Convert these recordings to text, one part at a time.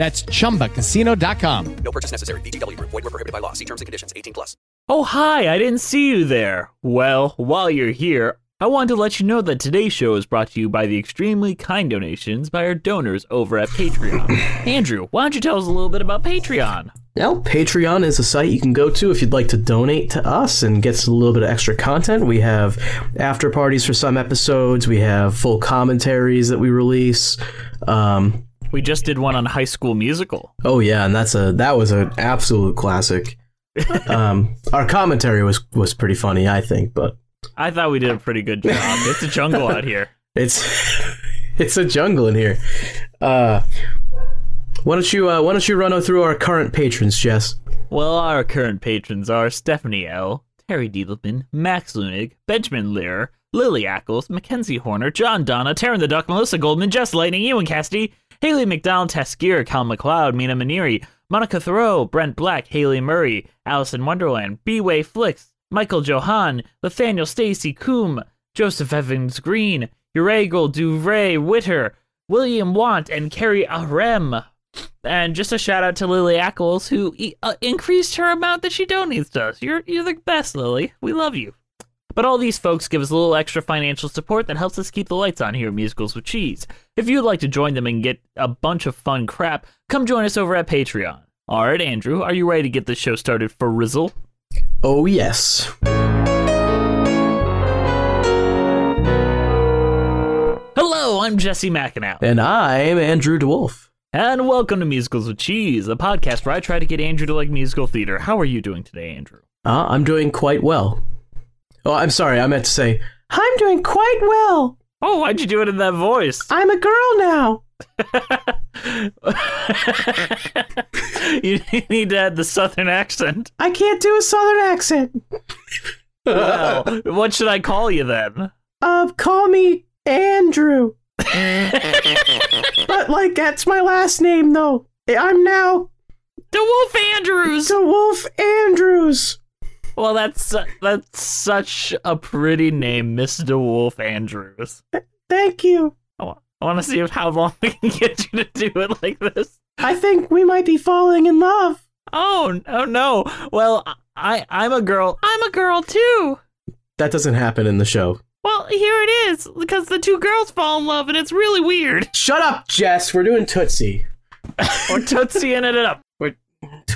That's chumbacasino.com. No purchase necessary. VGW Group. Void were prohibited by law. See terms and conditions. 18 plus. Oh, hi, I didn't see you there. Well, while you're here, I wanted to let you know that today's show is brought to you by the extremely kind donations by our donors over at Patreon. Andrew, why don't you tell us a little bit about Patreon? Now, Patreon is a site you can go to if you'd like to donate to us and get a little bit of extra content. We have after parties for some episodes. We have full commentaries that we release. Um, We just did one on High School Musical. oh yeah, and that's a that was an absolute classic. um, our commentary was was pretty funny, I think, but I thought we did a pretty good job. It's a jungle out here. it's it's a jungle in here. Uh, why don't you uh, why don't you run through our current patrons, Jess? Well, our current patrons are Stephanie L., Terry Diedelman, Max Lunig, Benjamin Lear, Lily Ackles, Mackenzie Horner, John Donna, Taryn the Duck, Melissa Goldman, Jess Lightning, Ewan Cassidy, Haley McDonald, Tess Gear, Cal McLeod, Mina Maniri, Monica Thoreau, Brent Black, Haley Murray, Allison Wonderland, B-Way Flicks, Michael Johan, Nathaniel Stacy Coombe, Joseph Evans Green, Uragel Duvray Witter, William Want, and Carrie Arem. And just a shout out to Lily Ackles, who uh, increased her amount that she donates to us. You're you're the best, Lily. We love you. But all these folks give us a little extra financial support that helps us keep the lights on here at Musicals with Cheese. If you'd like to join them and get a bunch of fun crap, come join us over at Patreon. All right, Andrew, are you ready to get this show started for Rizzle? Oh yes. Hello, I'm Jesse McAnow. And I'm Andrew DeWolf. And welcome to Musicals with Cheese, a podcast where I try to get Andrew to like musical theater. How are you doing today, Andrew? Uh, I'm doing quite well. Oh, I'm sorry. I meant to say I'm doing quite well. Oh, why'd you do it in that voice? I'm a girl now. you need to add the southern accent. I can't do a southern accent. Wow. what should I call you then? Uh, call me Andrew. but like that's my last name though. I'm now DeWolf Andrews. DeWolf Andrews. Well, that's that's such a pretty name, Miss DeWolf Andrews. Thank you. I want to see if how long we can get you to do it like this. I think we might be falling in love. Oh, oh no. Well, I I'm a girl. I'm a girl too. That doesn't happen in the show. Well, here it is because the two girls fall in love and it's really weird. Shut up, Jess. We're doing Tootsie. We're tootsieing it up.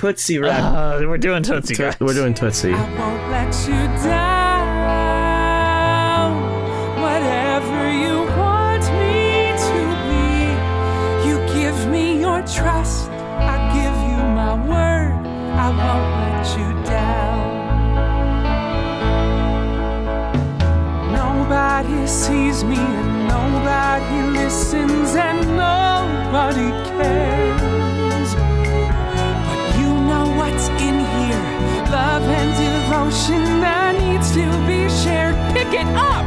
We're Tootsie Rap. Uh, we're doing tootsie. guys. We're doing Tootsie. won't let you down. Whatever you want me to be, you give me your trust. I give you my word. I won't let you down. Nobody sees me and nobody listens and nobody cares. In here love and devotion that needs to be shared. Pick it up!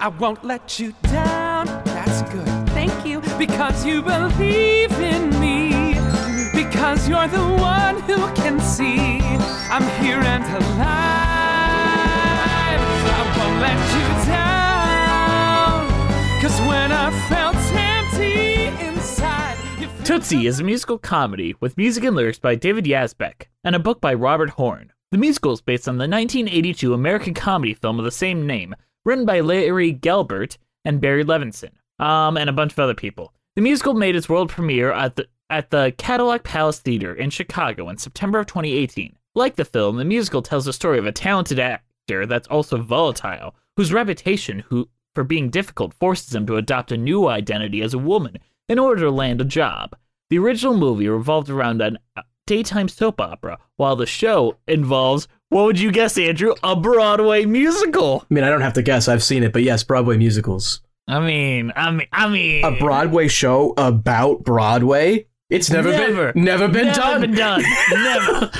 I won't let you down. That's good. Thank you. Because you believe in me. Because you're the one who can see I'm here and alive. I won't let you down. Cause when I felt felt Tootsie is a musical comedy with music and lyrics by David Yazbek and a book by Robert Horn. The musical is based on the 1982 American comedy film of the same name, written by Larry Gelbart and Barry Levinson, um, and a bunch of other people. The musical made its world premiere at the at the Cadillac Palace Theater in Chicago in September of 2018. Like the film, the musical tells the story of a talented actor that's also volatile, whose reputation who for being difficult forces him to adopt a new identity as a woman in order to land a job. The original movie revolved around an daytime soap opera, while the show involves, what would you guess, Andrew? A Broadway musical. I mean, I don't have to guess. I've seen it, but yes, Broadway musicals. I mean, I mean, I mean, A Broadway show about Broadway? It's never, Never. been never been Never done. been done. Never.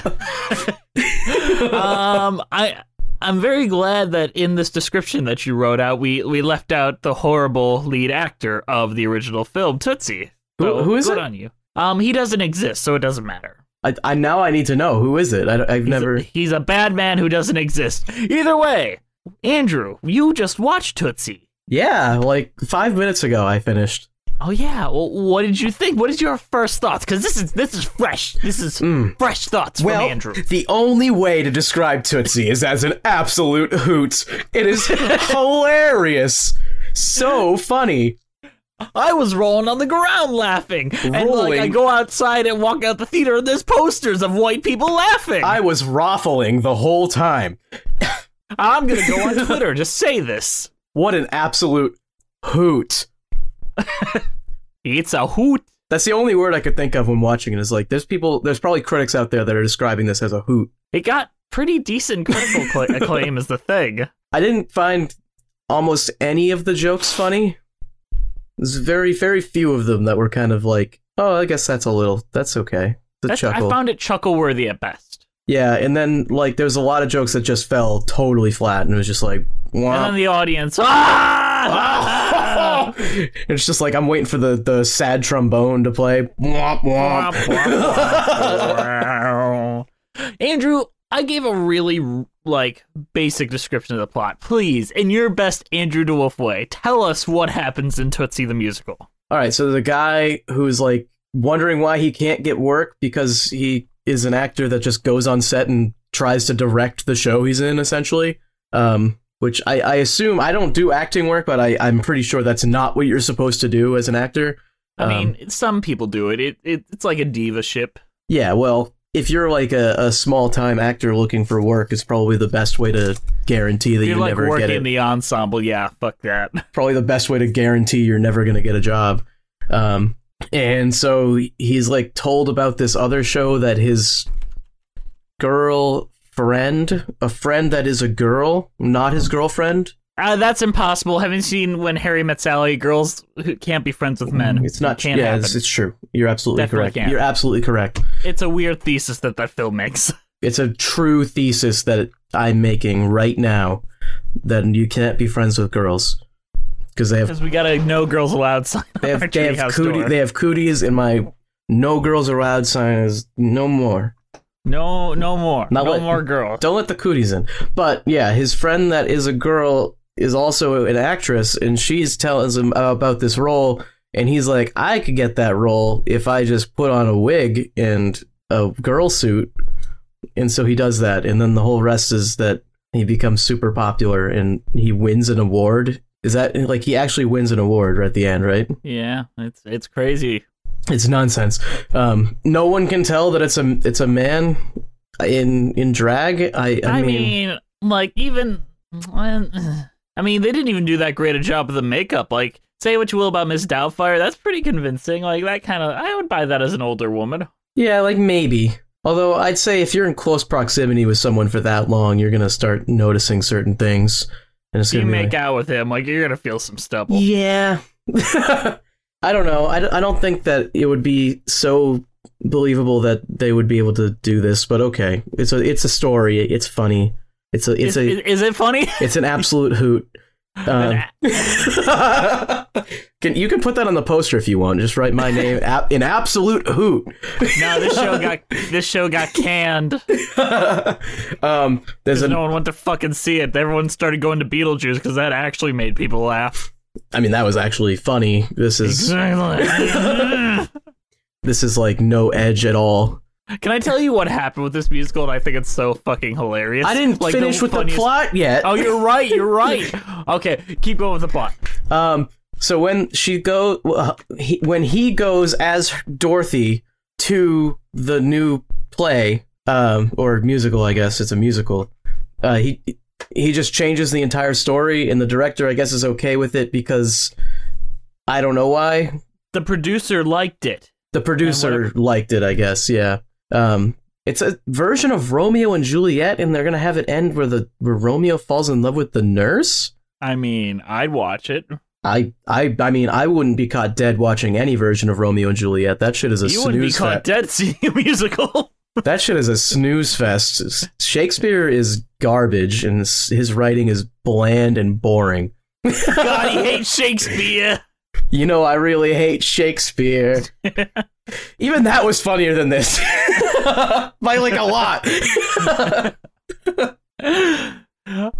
um, I I'm very glad that in this description that you wrote out, we we left out the horrible lead actor of the original film, Tootsie. Who- who is good it? on you. Um, he doesn't exist, so it doesn't matter. I, I now I need to know who is it. I, have never. A, he's a bad man who doesn't exist. Either way, Andrew, you just watched Tootsie. Yeah, like five minutes ago I finished. Oh yeah. Well, what did you think? What is your first thoughts? Because this is this is fresh. This is hmm. fresh thoughts from Andrew. the only way to describe Tootsie is as an absolute hoot. It is hilarious, so funny. I was rolling on the ground laughing, and like I go outside and walk out the theater, and there's posters of white people laughing. I was raffling the whole time. I'm gonna go on Twitter to say this. What an absolute hoot. It's a hoot. That's the only word I could think of when watching it. Is like, there's people, there's probably critics out there that are describing this as a hoot. It got pretty decent critical cla acclaim, is the thing. I didn't find almost any of the jokes funny. There's very, very few of them that were kind of like, oh, I guess that's a little, that's okay. The That's, I found it chuckle worthy at best. yeah, and then like there's a lot of jokes that just fell totally flat, and it was just like, And then the audience, ah! it's just like I'm waiting for the the sad trombone to play. Womp womp. Andrew, I gave a really like basic description of the plot. Please, in your best Andrew DeWolf way, tell us what happens in Tootsie the musical. All right, so the guy who's like wondering why he can't get work because he is an actor that just goes on set and tries to direct the show he's in, essentially. Um, which I, I assume I don't do acting work, but I, I'm pretty sure that's not what you're supposed to do as an actor. I Um, mean, some people do it. It, it. It's like a diva ship. Yeah, well, if you're like a, a small time actor looking for work, it's probably the best way to guarantee that If you you're like never working get it. in the ensemble, yeah, fuck that. probably the best way to guarantee you're never going to get a job. Um, and so he's like told about this other show that his girl friend, a friend that is a girl, not his girlfriend. Uh, that's impossible. Haven't seen when Harry met Sally? Girls who can't be friends with men. It's not. Can't yeah, it's, it's true. You're absolutely Definitely correct. can't. You're absolutely correct. It's a weird thesis that that film makes. It's a true thesis that I'm making right now that you can't be friends with girls because they have Because we got a no girls allowed sign. they have they have, cootie, they have cooties and my no girls allowed sign is no more. No, no more. Not no let- more girls. Don't let the cooties in. But yeah, his friend that is a girl is also an actress, and she's telling him about this role, and he's like, I could get that role if I just put on a wig and a girl suit. And so he does that, and then the whole rest is that he becomes super popular and he wins an award. Is that like he actually wins an award right at the end, right? Yeah, it's it's crazy. It's nonsense. Um, no one can tell that it's a it's a man in in drag. I I, I, mean, mean, like even, I mean, they didn't even do that great a job of the makeup. Like, say what you will about Miss Doubtfire, that's pretty convincing. Like that kind of, I would buy that as an older woman. yeah, like maybe. Although I'd say if you're in close proximity with someone for that long, you're gonna start noticing certain things, and it's You gonna be make like, out with him, like you're gonna feel some stubble. yeah. I don't know. I, don't- I don't think that it would be so believable that they would be able to do this, but okay. It's a it's a story. It's funny. It's a it's is, a is, it funny? it's an absolute hoot. Um, can you can put that on the poster if you want. Just write my name a- in absolute hoot. no, this show got this show got canned. um, there's a. No one wanted to fucking see it. Everyone started going to Beetlejuice because that actually made people laugh. I mean, that was actually funny. This is Exactly. this is like no edge at all. Can I tell you what happened with this musical? And I think it's so fucking hilarious. I didn't Like, finish with the plot yet. Oh, you're right. You're right. Okay, keep going with the plot. Um, so when she go, uh, he, when he goes as Dorothy to the new play, um, or musical, I guess it's a musical. Uh, he he just changes the entire story, and the director, I guess, is okay with it because I don't know why. The producer liked it. The producer liked it, I guess. Yeah. Um, it's a version of Romeo and Juliet, and they're gonna have it end where the where Romeo falls in love with the nurse. I mean, I'd watch it. I, I, I mean, I wouldn't be caught dead watching any version of Romeo and Juliet. That shit is a you wouldn't be caught fest. dead seeing a musical. That shit is a snooze fest. Shakespeare is garbage, and his, writing is bland and boring. God, he hates Shakespeare. You know, I really hate Shakespeare. Even that was funnier than this by like a lot.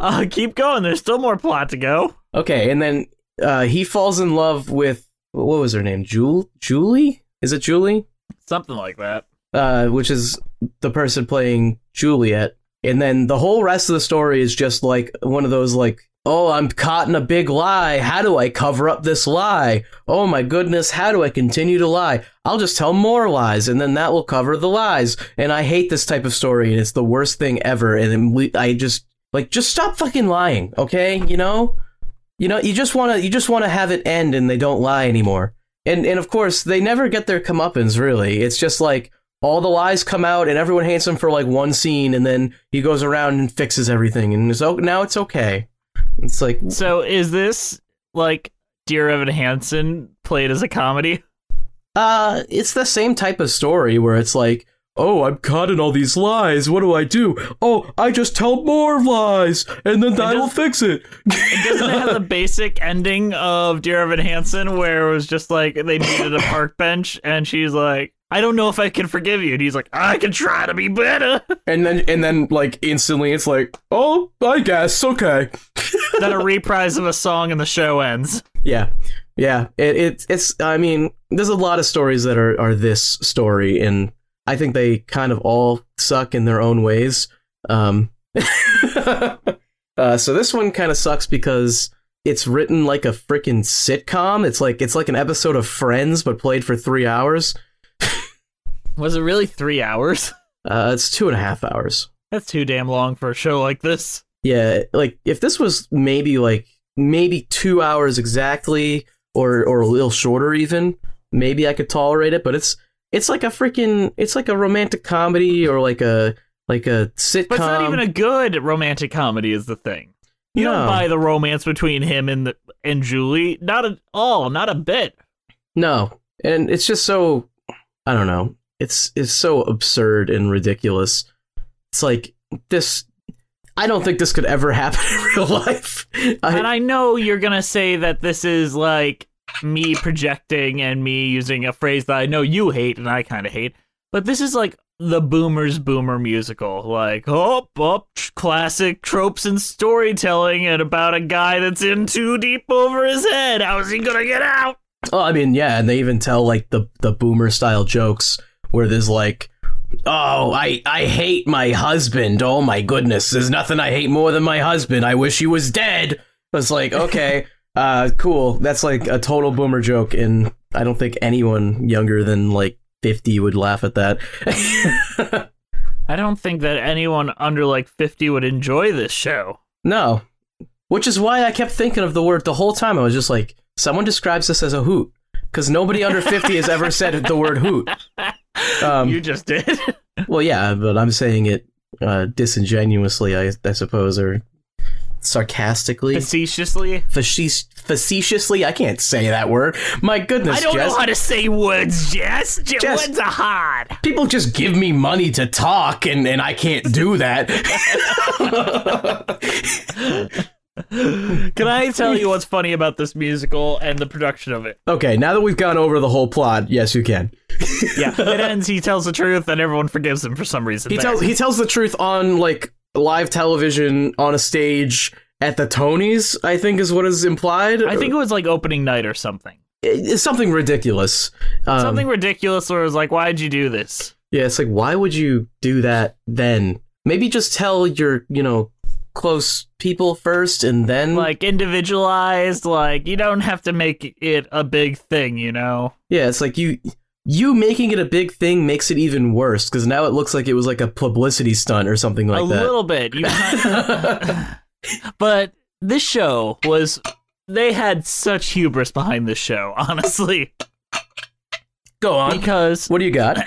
Uh, keep going. There's still more plot to go. okay, and then uh, he falls in love with what was her name? Jul Julie? Is it Julie? Something like that. uh, which is the person playing Juliet. And then the whole rest of the story is just like one of those like, oh, I'm caught in a big lie. How do I cover up this lie? Oh my goodness, how do I continue to lie? I'll just tell more lies, and then that will cover the lies. And I hate this type of story, and it's the worst thing ever. And I just like just stop fucking lying, okay? You know, you know, you just wanna you just wanna have it end, and they don't lie anymore. And and of course, they never get their comeuppance. Really, it's just like all the lies come out and everyone hates him for like one scene and then he goes around and fixes everything and it's, now it's okay. It's like So is this like Dear Evan Hansen played as a comedy? uh it's the same type of story where it's like oh i'm caught in all these lies. What do i do? Oh i just tell more lies and then that'll fix it. Doesn't it have the basic ending of Dear Evan Hansen where it was just like they needed a park bench and she's like, I don't know if I can forgive you. And he's like, I can try to be better. and then and then like instantly it's like oh i guess okay then a reprise of a song and the show ends. Yeah, yeah. It, it it's. I mean, there's a lot of stories that are are this story, and I think they kind of all suck in their own ways. Um, uh, so this one kind of sucks because it's written like a freaking sitcom. It's like it's like an episode of Friends, but played for three hours. Was it really three hours? Uh, it's two and a half hours. That's too damn long for a show like this. Yeah, like if this was maybe like maybe two hours exactly, or or a little shorter even, maybe I could tolerate it. But it's it's like a freaking it's like a romantic comedy or like a like a sitcom. But it's not even a good romantic comedy, is the thing. You No. don't buy the romance between him and the, and Julie, not at all, not a bit. no, and it's just so I don't know. It's it's so absurd and ridiculous. It's like this. I don't think this could ever happen in real life. I, and I know you're gonna say that this is like me projecting and me using a phrase that I know you hate and I kind of hate, but this is like the Boomers Boomer musical, like oh, oh, classic tropes and storytelling, and about a guy that's in too deep over his head. How is he gonna get out? Oh, I mean, yeah, and they even tell like the the boomer style jokes where there's like, "Oh, I I hate my husband. Oh my goodness, there's nothing I hate more than my husband. I wish he was dead." It's like, okay, uh, cool. That's like a total boomer joke, and I don't think anyone younger than like fifty would laugh at that. I don't think that anyone under like 50 would enjoy this show. no, which is why I kept thinking of the word the whole time. I was just like, someone describes this as a hoot. Because nobody under 50 has ever said the word hoot. Um, you just did. Well, yeah, but I'm saying it uh, disingenuously, I, I suppose, or sarcastically, Facetiously. Facetious, facetiously. I can't say that word. My goodness, I don't Jess. know how to say words, Jess. J- Jess. Words are hard. People just give me money to talk, and, and I can't do that. Can I tell you what's funny about this musical and the production of it? okay, now that we've gone over the whole plot, yes, you can. Yeah, it ends. He tells the truth, and everyone forgives him for some reason. He tells he tells the truth on like live television on a stage at the Tonys. I think is what is implied. I think it was like opening night or something. it's something ridiculous. Um, Something ridiculous, where it was like, "Why'd you do this?" Yeah, it's like why would you do that then? Maybe just tell your, you know, close people first and then Like individualized, like you don't have to make it a big thing, you know. Yeah, it's like you you making it a big thing makes it even worse cuz now it looks like it was like a publicity stunt or something like that. a little bit. But this show was they had such hubris behind this show, honestly, Go on. because What do you got?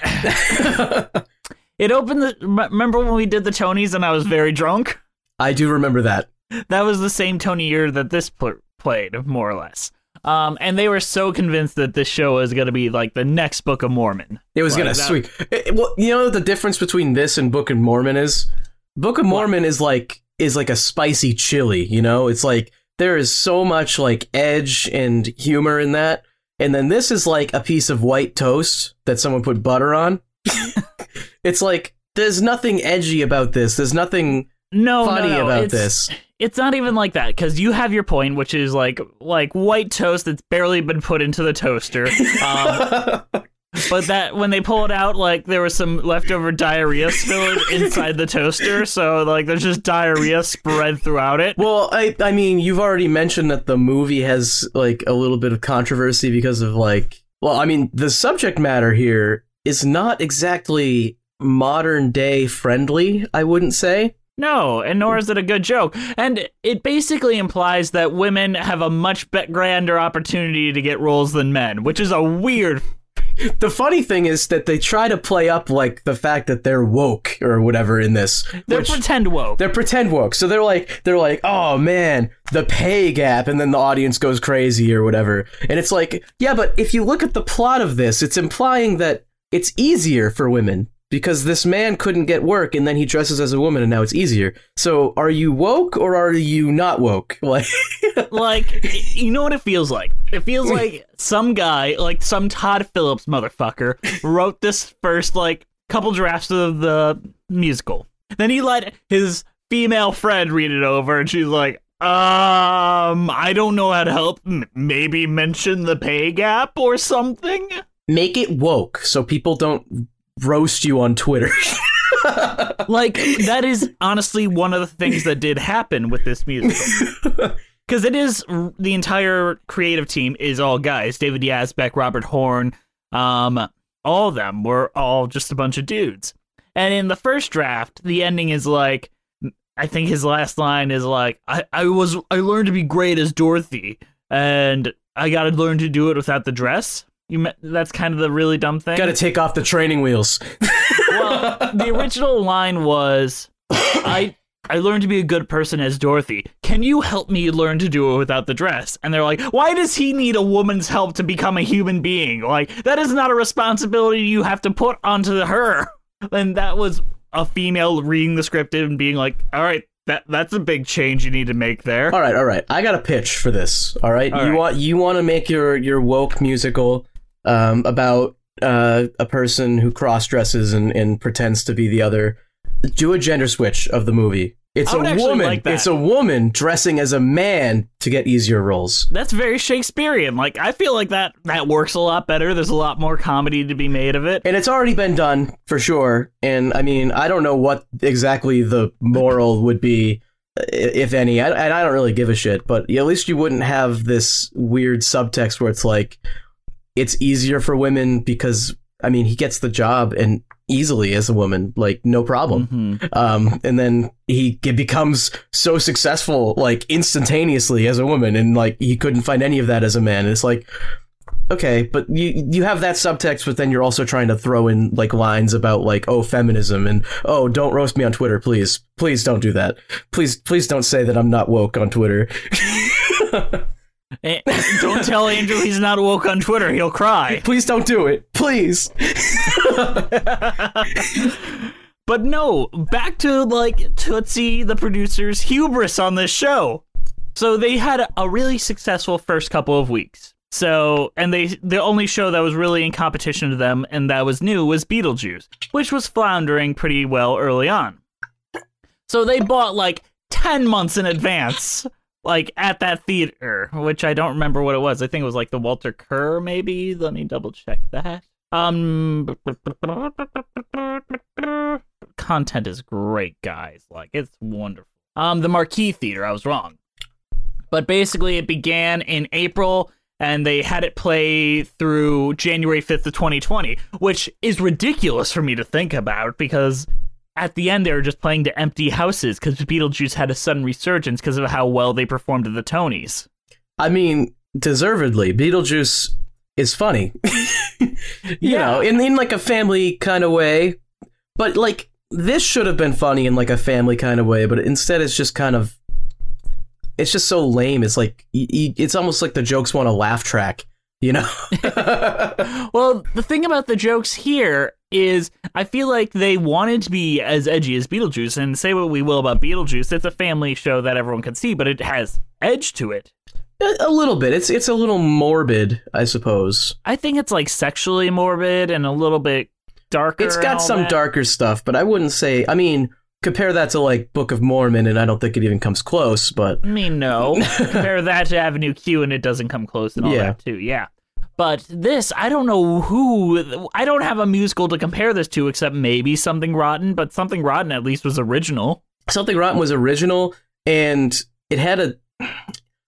it opened the remember when we did the Tonys and I was very drunk? I do remember that. That was the same Tony year that this pl- played, more or less. Um, and they were so convinced that this show was going to be like the next Book of Mormon. It was Like gonna sweep. It- well, you know the difference between this and Book of Mormon is? Book of Mormon is like is like a spicy chili. You know, it's like there is so much like edge and humor in that, and then this is like a piece of white toast that someone put butter on. it's like there's nothing edgy about this. There's nothing No, funny no, no, about it's- this. It's not even like that because you have your point, which is like like white toast that's barely been put into the toaster. Um, but that when they pull it out, like there was some leftover diarrhea spilled inside the toaster, so like there's just diarrhea spread throughout it. Well, I I mean, you've already mentioned that the movie has like a little bit of controversy because of like, well, I mean, the subject matter here is not exactly modern day friendly, I wouldn't say. No, and nor is it a good joke. And it basically implies that women have a much grander opportunity to get roles than men, which is a weird. The funny thing is that they try to play up like the fact that they're woke or whatever in this. They're pretend woke. they're pretend woke. So they're like they're like, "Oh man, the pay gap." And then the audience goes crazy or whatever. And it's like, "Yeah, but if you look at the plot of this, it's implying that it's easier for women because this man couldn't get work and then he dresses as a woman and now it's easier." So, are you woke or are you not woke? Like like you know what it feels like it feels like some guy like some todd phillips motherfucker wrote this first like couple drafts of the musical then he let his female friend read it over and she's like um i don't know how to help M- maybe mention the pay gap or something make it woke so people don't roast you on Twitter. like that is honestly one of the things that did happen with this musical. Because it is the entire creative team is all guys. David yazbek robert horn um all of them were all just a bunch of dudes. And in the first draft the ending is like i think his last line is like i, I was i learned to be great as dorothy and i gotta learn to do it without the dress you me- that's kind of the really dumb thing Got to take off the training wheels. well, the original line was, "I I learned to be a good person as Dorothy. Can you help me learn to do it without the dress?" And they're like, "Why does he need a woman's help to become a human being? Like that is not a responsibility you have to put onto her." And that was a female reading the script and being like, "All right, that that's a big change you need to make there." All right, all right. I got a pitch for this. All right, All you right. want you want to make your your woke musical um, about uh, a person who cross dresses and, and pretends to be the other. Do a gender switch of the movie. It's a woman. like. It's a woman dressing as a man to get easier roles. That's very Shakespearean. Like I feel like that that works a lot better. There's a lot more comedy to be made of it. And it's already been done for sure. And I mean, I don't know what exactly the moral would be, if any. I, and I don't really give a shit. But at least you wouldn't have this weird subtext where it's like, it's easier for women because I mean, he gets the job and easily as a woman, like no problem. Mhm. Um, and then he becomes so successful, like instantaneously as a woman, and like he couldn't find any of that as a man. And it's like, okay, but you you have that subtext, but then you're also trying to throw in like lines about like oh feminism and oh don't roast me on Twitter, please, please don't do that, please please don't say that I'm not woke on Twitter. Eh, Don't tell Andrew he's not woke on Twitter. He'll cry. please don't do it, please. But no, back to like Tootsie, the producer's hubris on this show. So they had a really successful first couple of weeks. So, and they the only show that was really in competition to them and that was new was Beetlejuice, which was floundering pretty well early on. So they bought like 10 months in advance like at that theater, which I don't remember what it was. I think it was like the Walter Kerr maybe. Let me double check that. Um, content is great, guys. Like it's wonderful. Um, the Marquis Theater. I was wrong, but basically it began in April and they had it play through January 5th of 2020, which is ridiculous for me to think about because at the end they were just playing to empty houses because Beetlejuice had a sudden resurgence because of how well they performed at the Tonys. I mean, deservedly, Beetlejuice is funny. you Yeah. know, in in like a family kind of way. But like this should have been funny in like a family kind of way, but instead it's just kind of it's just so lame. It's like it's almost like the jokes want a laugh track, you know? Well, the thing about the jokes here is I feel like they wanted to be as edgy as Beetlejuice, and say what we will about Beetlejuice, it's a family show that everyone can see, but it has edge to it. a, little bit. It's it's a little morbid, I suppose. I think it's like sexually morbid and a little bit darker. It's got some that. darker stuff, but I wouldn't say. I mean, compare that to like Book of Mormon, and I don't think it even comes close. But I mean, no. Compare that to Avenue Q, and it doesn't come close and all Yeah. that too. Yeah. But this, I don't know who. I don't have a musical to compare this to, except maybe Something Rotten. But Something Rotten at least was original. Something Rotten was original, and it had a.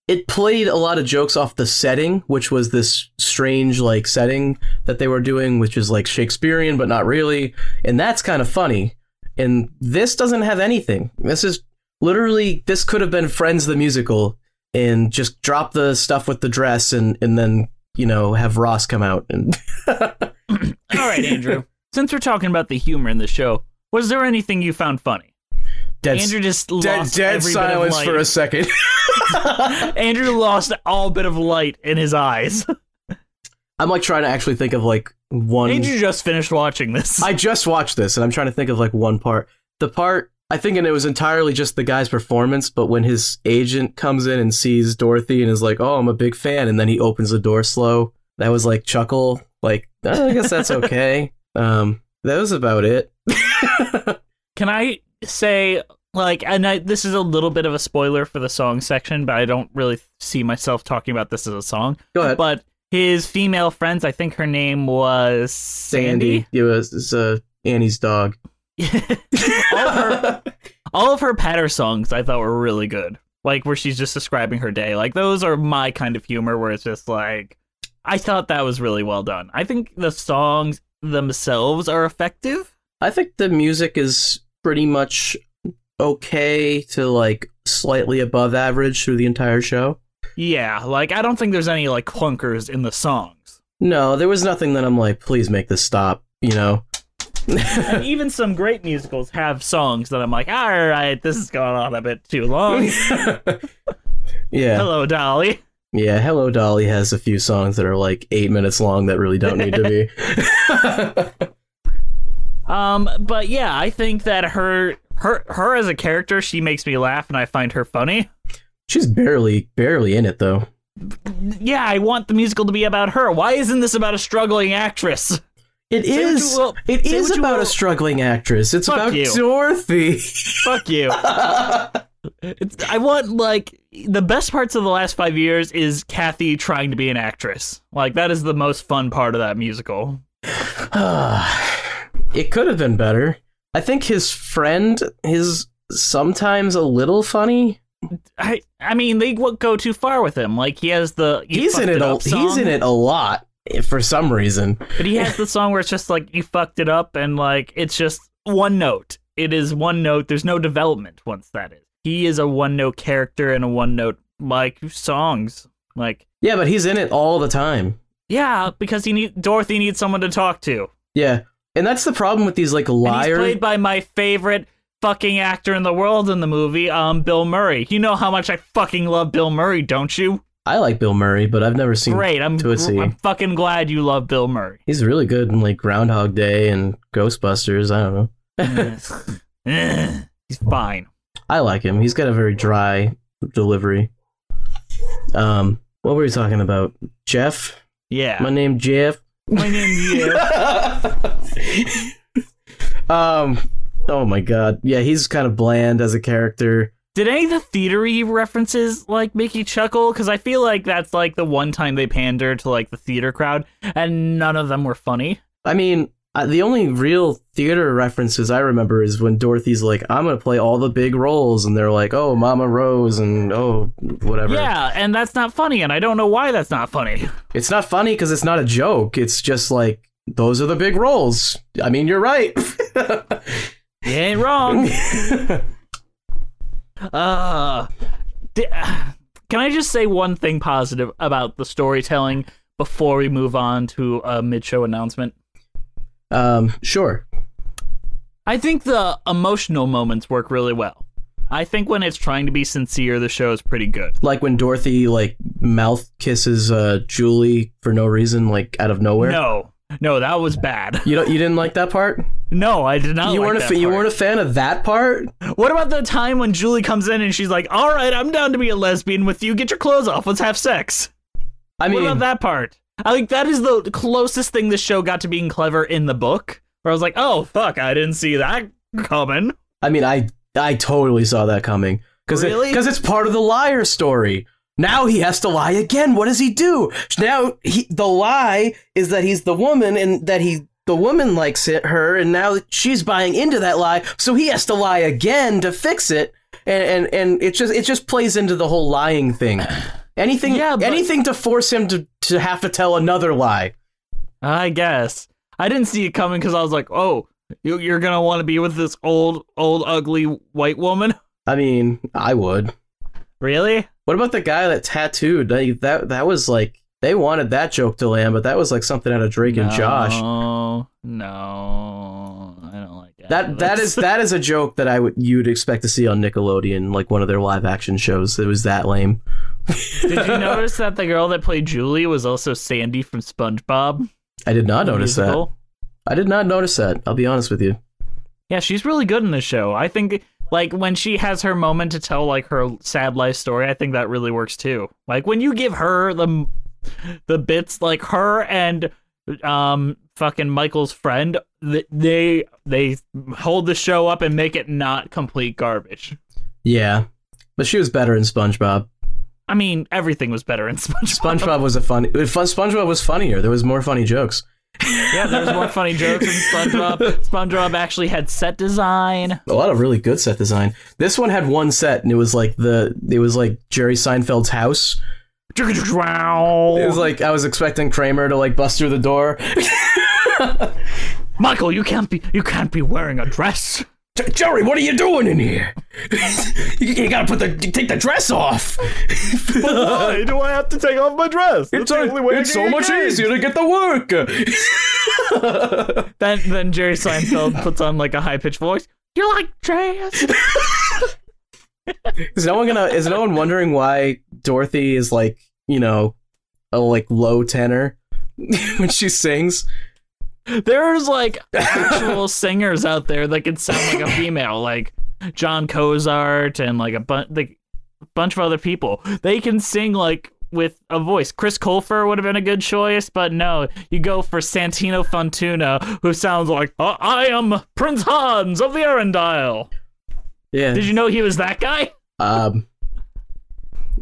It played a lot of jokes off the setting, which was this strange like setting that they were doing, which is like Shakespearean but not really, and that's kind of funny. And this doesn't have anything. This is literally this could have been Friends the musical, and just drop the stuff with the dress, and and then you know have Ross come out and. All right, Andrew. Since we're talking about the humor in the show, was there anything you found funny? Dead, Andrew just dead, dead silence for a second. Andrew lost all bit of light in his eyes. I'm like trying to actually think of like one. Andrew just finished watching this. I just watched this and I'm trying to think of like one part. The part I think and it was entirely just the guy's performance, but when his agent comes in and sees Dorothy and is like, "Oh, I'm a big fan," and then he opens the door slow, that was like chuckle. Like "Oh, I guess that's okay. um, that was about it. Can I say like and I, this is a little bit of a spoiler for the song section, but I don't really see myself talking about this as a song. Go ahead. But his female friends, I think her name was Sandy. It was uh, Annie's dog. all, of her, all of her patter songs I thought were really good. Like where she's just describing her day. Like those are my kind of humor where it's just like I thought that was really well done. I think the songs themselves are effective. I think the music is pretty much okay to like slightly above average through the entire show. Yeah, like I don't think there's any like clunkers in the songs. No, there was nothing that I'm like, please make this stop, you know? and even some great musicals have songs that I'm like, all right, this is going on a bit too long. yeah. Hello, Dolly. Yeah, Hello Dolly has a few songs that are like eight minutes long that really don't need to be. Um, but yeah, I think that her her her as a character, she makes me laugh, and I find her funny. She's barely, barely in it though. Yeah, I want the musical to be about her. Why isn't this about a struggling actress? It Say what is. you will. It Say is about will. a struggling actress. It's Fuck about you. Dorothy. Fuck you. It's, I want like the best parts of the last five years is Cathy trying to be an actress. Like that is the most fun part of that musical. it could have been better. I think his friend is sometimes a little funny. I I mean they go too far with him. Like he has the you he's in it. A, he's in it a lot eh, for some reason. but he has the song where it's just like you fucked it up and like it's just one note. It is one note. There's no development once that is. He is a one note character and a one note like songs. Like Yeah, but he's in it all the time. yeah, because he need Dorothy needs someone to talk to. Yeah, and that's the problem with these like liars. played by my favorite fucking actor in the world in the movie, um, Bill Murray. You know how much I fucking love Bill Murray, don't you? I like Bill Murray, but I've never seen. Great. I'm to a T. I'm fucking glad you love Bill Murray. He's really good in like Groundhog Day and Ghostbusters. I don't know. He's fine. I like him. He's got a very dry delivery. Um, what were we talking about? Jeff. Yeah. My name Jeff. My name Jeff. Um. Oh my god. Yeah, he's kind of bland as a character. Did any of the theatery references like make you chuckle? Because I feel like that's like the one time they pander to like the theater crowd, and none of them were funny. I mean, uh, the only real theater references I remember is when Dorothy's like, "I'm gonna play all the big roles," and they're like, "Oh, Mama Rose," and oh, whatever. Yeah, and that's not funny, and I don't know why that's not funny. It's not funny because it's not a joke. It's just like those are the big roles. I mean, you're right. You ain't wrong. uh, di- can I just say one thing positive about the storytelling before we move on to a mid-show announcement? um, sure. I think the emotional moments work really well. I think when it's trying to be sincere, the show is pretty good. Like when Dorothy like mouth kisses uh, Julie for no reason, like out of nowhere. No, no, that was bad. You don't. You didn't like that part. No, I did not. you like weren't a that fa- you weren't a fan of that part. What about the time when Julie comes in and she's like, "All right, I'm down to be a lesbian with you. Get your clothes off. Let's have sex." I mean, what about that part? I think that is the closest thing this show got to being clever in the book. Where I was like, "Oh fuck, I didn't see that coming." I mean, I I totally saw that coming because Really? because it's part of the liar story. Now he has to lie again. What does he do? Now he the lie is that he's the woman and that he the woman likes it her and now she's buying into that lie, so he has to lie again to fix it. And and, and it just it just plays into the whole lying thing. Anything Yeah, but- anything to force him to to have to tell another lie. I guess I didn't see it coming because I was like, "Oh, you, you're gonna want to be with this old, old, ugly white woman." I mean, I would. Really? What about the guy that tattooed? Like, that that was like they wanted that joke to land, but that was like something out of Drake and Josh. No, no, I don't like that. That that is that is a joke that I would you'd expect to see on Nickelodeon, like one of their live action shows. It was that lame. Did you notice that the girl that played Julie was also Sandy from SpongeBob? I did not notice musical? that. I did not notice that. I'll be honest with you. Yeah, she's really good in this show. I think like when she has her moment to tell like her sad life story, I think that really works too. Like when you give her the the bits like her and um fucking Michael's friend, they they hold the show up and make it not complete garbage. Yeah, but she was better in SpongeBob. I mean, everything was better in SpongeBob. SpongeBob was a funny. Fun, SpongeBob was funnier. There was more funny jokes. Yeah, there was more funny jokes in SpongeBob. SpongeBob actually had set design. A lot of really good set design. This one had one set, and it was like the it was like Jerry Seinfeld's house. It was like I was expecting Kramer to like bust through the door. Michael, you can't be you can't be wearing a dress. J- Jerry, what are you doing in here? you, you gotta put the take the dress off. Why do I have to take off my dress? It's, it's so much easier to get the work. Then then Jerry Seinfeld puts on like a high pitched voice. You like jazz? is no one gonna? Is no one wondering why Dorothy is like you know a like low tenor when she sings? There's like actual singers out there that can sound like a female, like Jon Cozart and like a bunch like bunch of other people. They can sing like with a voice. Chris Colfer would have been a good choice, but no, you go for Santino Fontana, who sounds like "Uh, I am Prince Hans of the Arendelle. Yeah. Did you know he was that guy? Um.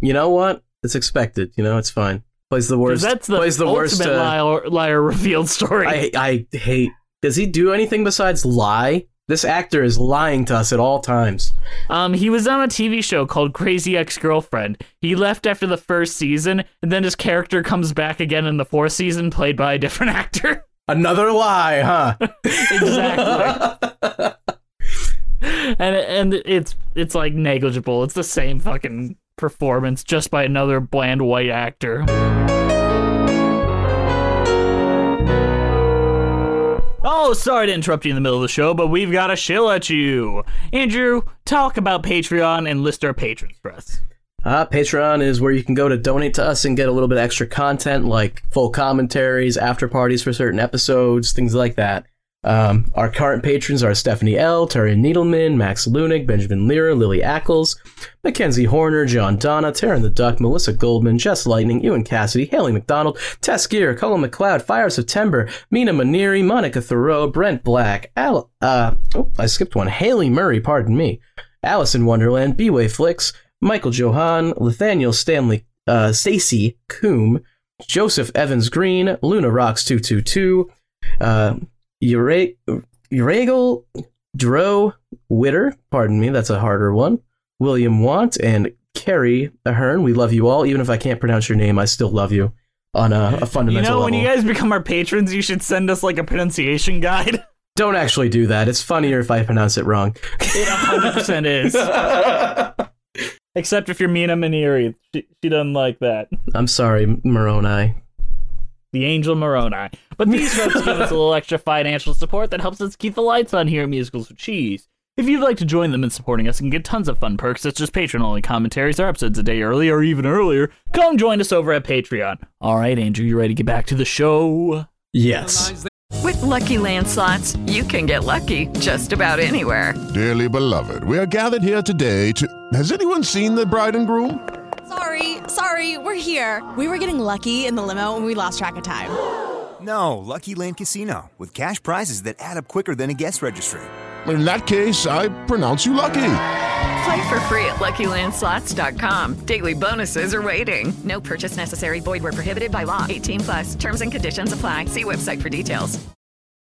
You know what? It's expected. You know, it's fine. Plays the worst. That's the plays the worst. uh, liar, liar revealed story. I I hate. Does he do anything besides lie? This actor is lying to us at all times. Um, he was on a TV show called Crazy Ex Girlfriend. He left after the first season, and then his character comes back again in the fourth season, played by a different actor. Another lie, huh? exactly. and and it's it's like negligible. It's the same fucking performance, just by another bland white actor. Oh, sorry to interrupt you in the middle of the show, but we've got a shill at you. Andrew, talk about Patreon and list our patrons for us. Uh, Patreon is where you can go to donate to us and get a little bit extra content like full commentaries, after parties for certain episodes, things like that. Um, our current patrons are Stephanie L., Terry Needleman, Max Lunig, Benjamin Lear, Lily Ackles, Mackenzie Horner, John Donna, Taryn the Duck, Melissa Goldman, Jess Lightning, Ewan Cassidy, Haley McDonald, Tess Gear, Cullen McLeod, Fire September, Mina Maniri, Monica Thoreau, Brent Black, Al- uh, oh, I skipped one, Haley Murray, pardon me, Alice in Wonderland, B-Way Flicks, Michael Johan, Nathaniel Stanley, uh, Stacy Coombe, Joseph Evans Green, Luna Rocks 222, Uh, Ure- Uregal Dro Witter, pardon me, that's a harder one. William Want and Carrie Ahern. We love you all. Even if I can't pronounce your name, I still love you on a, a You fundamental know, when you guys become our patrons, you should send us like a pronunciation guide. Don't actually do that. It's funnier if I pronounce it wrong. It 100% is. Except if you're Mina Maniri. She, she doesn't like that. I'm sorry, Moroni. The Angel Moroni. But these folks give us a little extra financial support that helps us keep the lights on here at Musicals with Cheese. If you'd like to join them in supporting us and get tons of fun perks such as patron only commentaries or episodes a day early or even earlier, come join us over at Patreon. All right, Andrew, you ready to get back to the show? Yes. With Lucky Land slots, you can get lucky just about anywhere. Dearly beloved, we are gathered here today to. Has anyone seen the bride and groom? Sorry, sorry, we're here. We were getting lucky in the limo and we lost track of time. No, Lucky Land Casino, with cash prizes that add up quicker than a guest registry. In that case, I pronounce you lucky. Play for free at LuckyLandSlots.com. Daily bonuses are waiting. No purchase necessary. Void where prohibited by law. 18 plus. Terms and conditions apply. See website for details.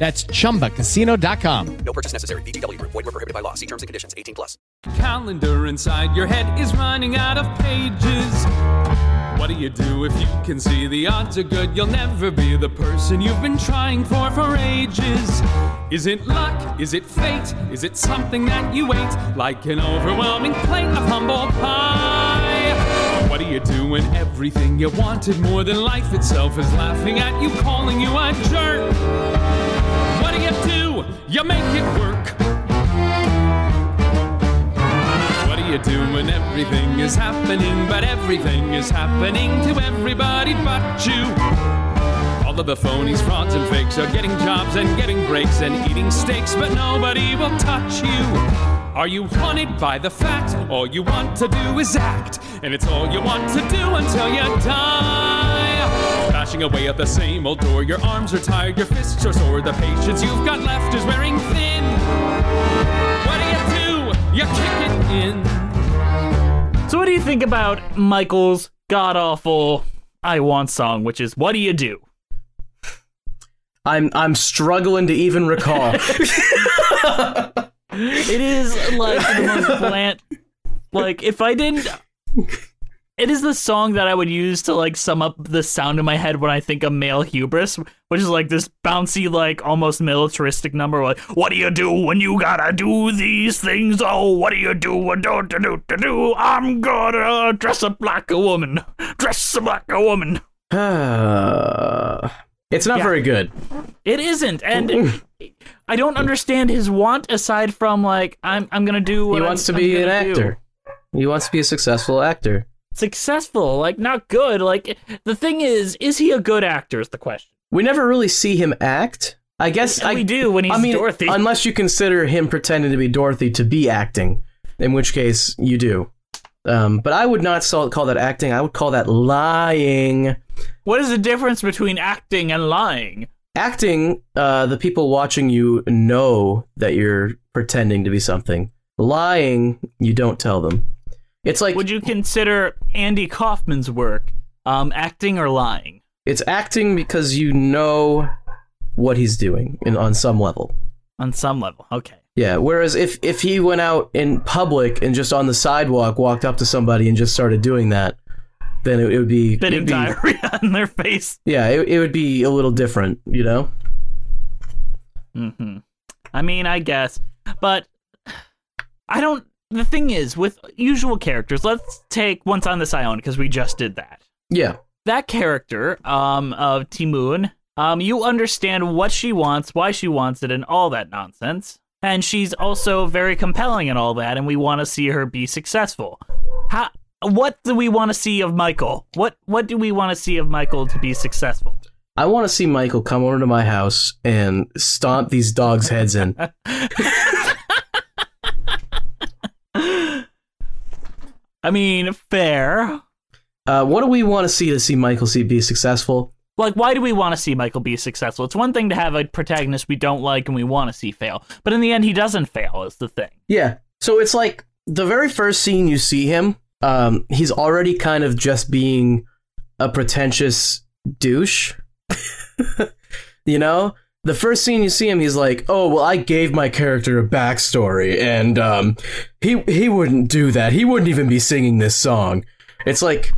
That's chumbacasino.com. No purchase necessary. VGW Group. Void were prohibited by law. See terms and conditions. 18 plus. Calendar inside your head is running out of pages. What do you do if you can see the odds are good? You'll never be the person you've been trying for for ages. Is it luck? Is it fate? Is it something that you ate? Like an overwhelming plate of humble pie. What do you do when everything you wanted more than life itself is laughing at you, calling you a jerk? What do you do? You make it work. What do you do when everything is happening, but everything is happening to everybody but you? All of the phonies, frauds, and fakes are getting jobs and getting breaks and eating steaks, but nobody will touch you. Are you haunted by the fact all you want to do is act? And it's all you want to do until you die. Bashing away at the same old door, your arms are tired, your fists are sore, the patience you've got left is wearing thin. What do you do? You kick it in. So, what do you think about Michael's god awful I Want song, which is What Do You Do? I'm I'm struggling to even recall. It is like the most bland. Like, if I didn't. It is the song that I would use to like sum up the sound in my head when I think of male hubris, which is like this bouncy, like almost militaristic number. Like, what do you do when you gotta do these things? Oh, what do you do when don't do do do? I'm gonna dress up like a woman, dress up like a woman. it's not Yeah. very good. It isn't, and I don't understand his want aside from like I'm I'm gonna do. What He I'm- wants to I'm be an do. actor. He wants to be a successful actor. Successful, like not good. Like the thing is, is he a good actor? Is the question. We never really see him act. I guess I we do when he's I mean, Dorothy. Unless you consider him pretending to be Dorothy to be acting, in which case you do. Um, but I would not call call that acting. I would call that lying. What is the difference between acting and lying? Acting, uh, the people watching you know that you're pretending to be something. Lying, you don't tell them. It's like Would you consider Andy Kaufman's work um, acting or lying? it's acting because you know what he's doing in, on some level. On some level, okay. Yeah. Whereas if if he went out in public and just on the sidewalk walked up to somebody and just started doing that, then it, it would be it'd be- diarrhea on their face. Yeah, it, it would be a little different, you know. hmm I mean, I guess, but I don't. The thing is, with usual characters, let's take Once on This Island because we just did that. Yeah. That character um, of Ti Moune, um, you understand what she wants, why she wants it, and all that nonsense. And she's also very compelling and all that, and we want to see her be successful. How? What do we want to see of Michael? What What do we want to see of Michael to be successful? I want to see Michael come over to my house and stomp these dogs' heads in. I mean, fair. Uh, what do we want to see to see Michael see be successful? Like, why do we want to see Michael be successful? It's one thing to have a protagonist we don't like and we want to see fail, but in the end, he doesn't fail. Is the thing. Yeah. So it's like the very first scene you see him, um, he's already kind of just being a pretentious douche. you know? The first scene you see him, he's like, "Oh, well, I gave my character a backstory, and um, he he wouldn't do that. He wouldn't even be singing this song." It's like,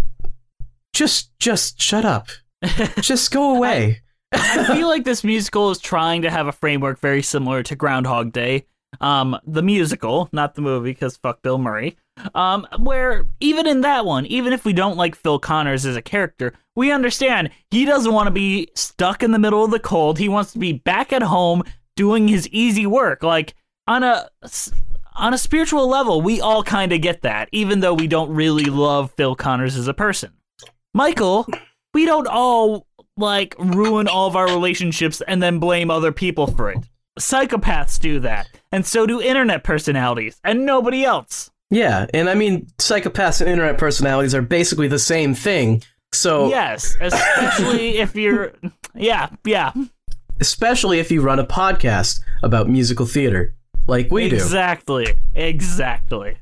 just just shut up, just go away. I feel like this musical is trying to have a framework very similar to Groundhog Day, um, the musical, not the movie, because fuck Bill Murray. Um, where even in that one, even if we don't like Phil Connors as a character, we understand he doesn't want to be stuck in the middle of the cold. He wants to be back at home doing his easy work. Like on a on a spiritual level, we all kind of get that, even though we don't really love Phil Connors as a person. Michael, we don't all like ruin all of our relationships and then blame other people for it. Psychopaths do that, and so do internet personalities, and nobody else. Yeah, and I mean, psychopaths and internet personalities are basically the same thing. So Yes, especially if you're, yeah, yeah, especially if you run a podcast about musical theater like we do. exactly, exactly.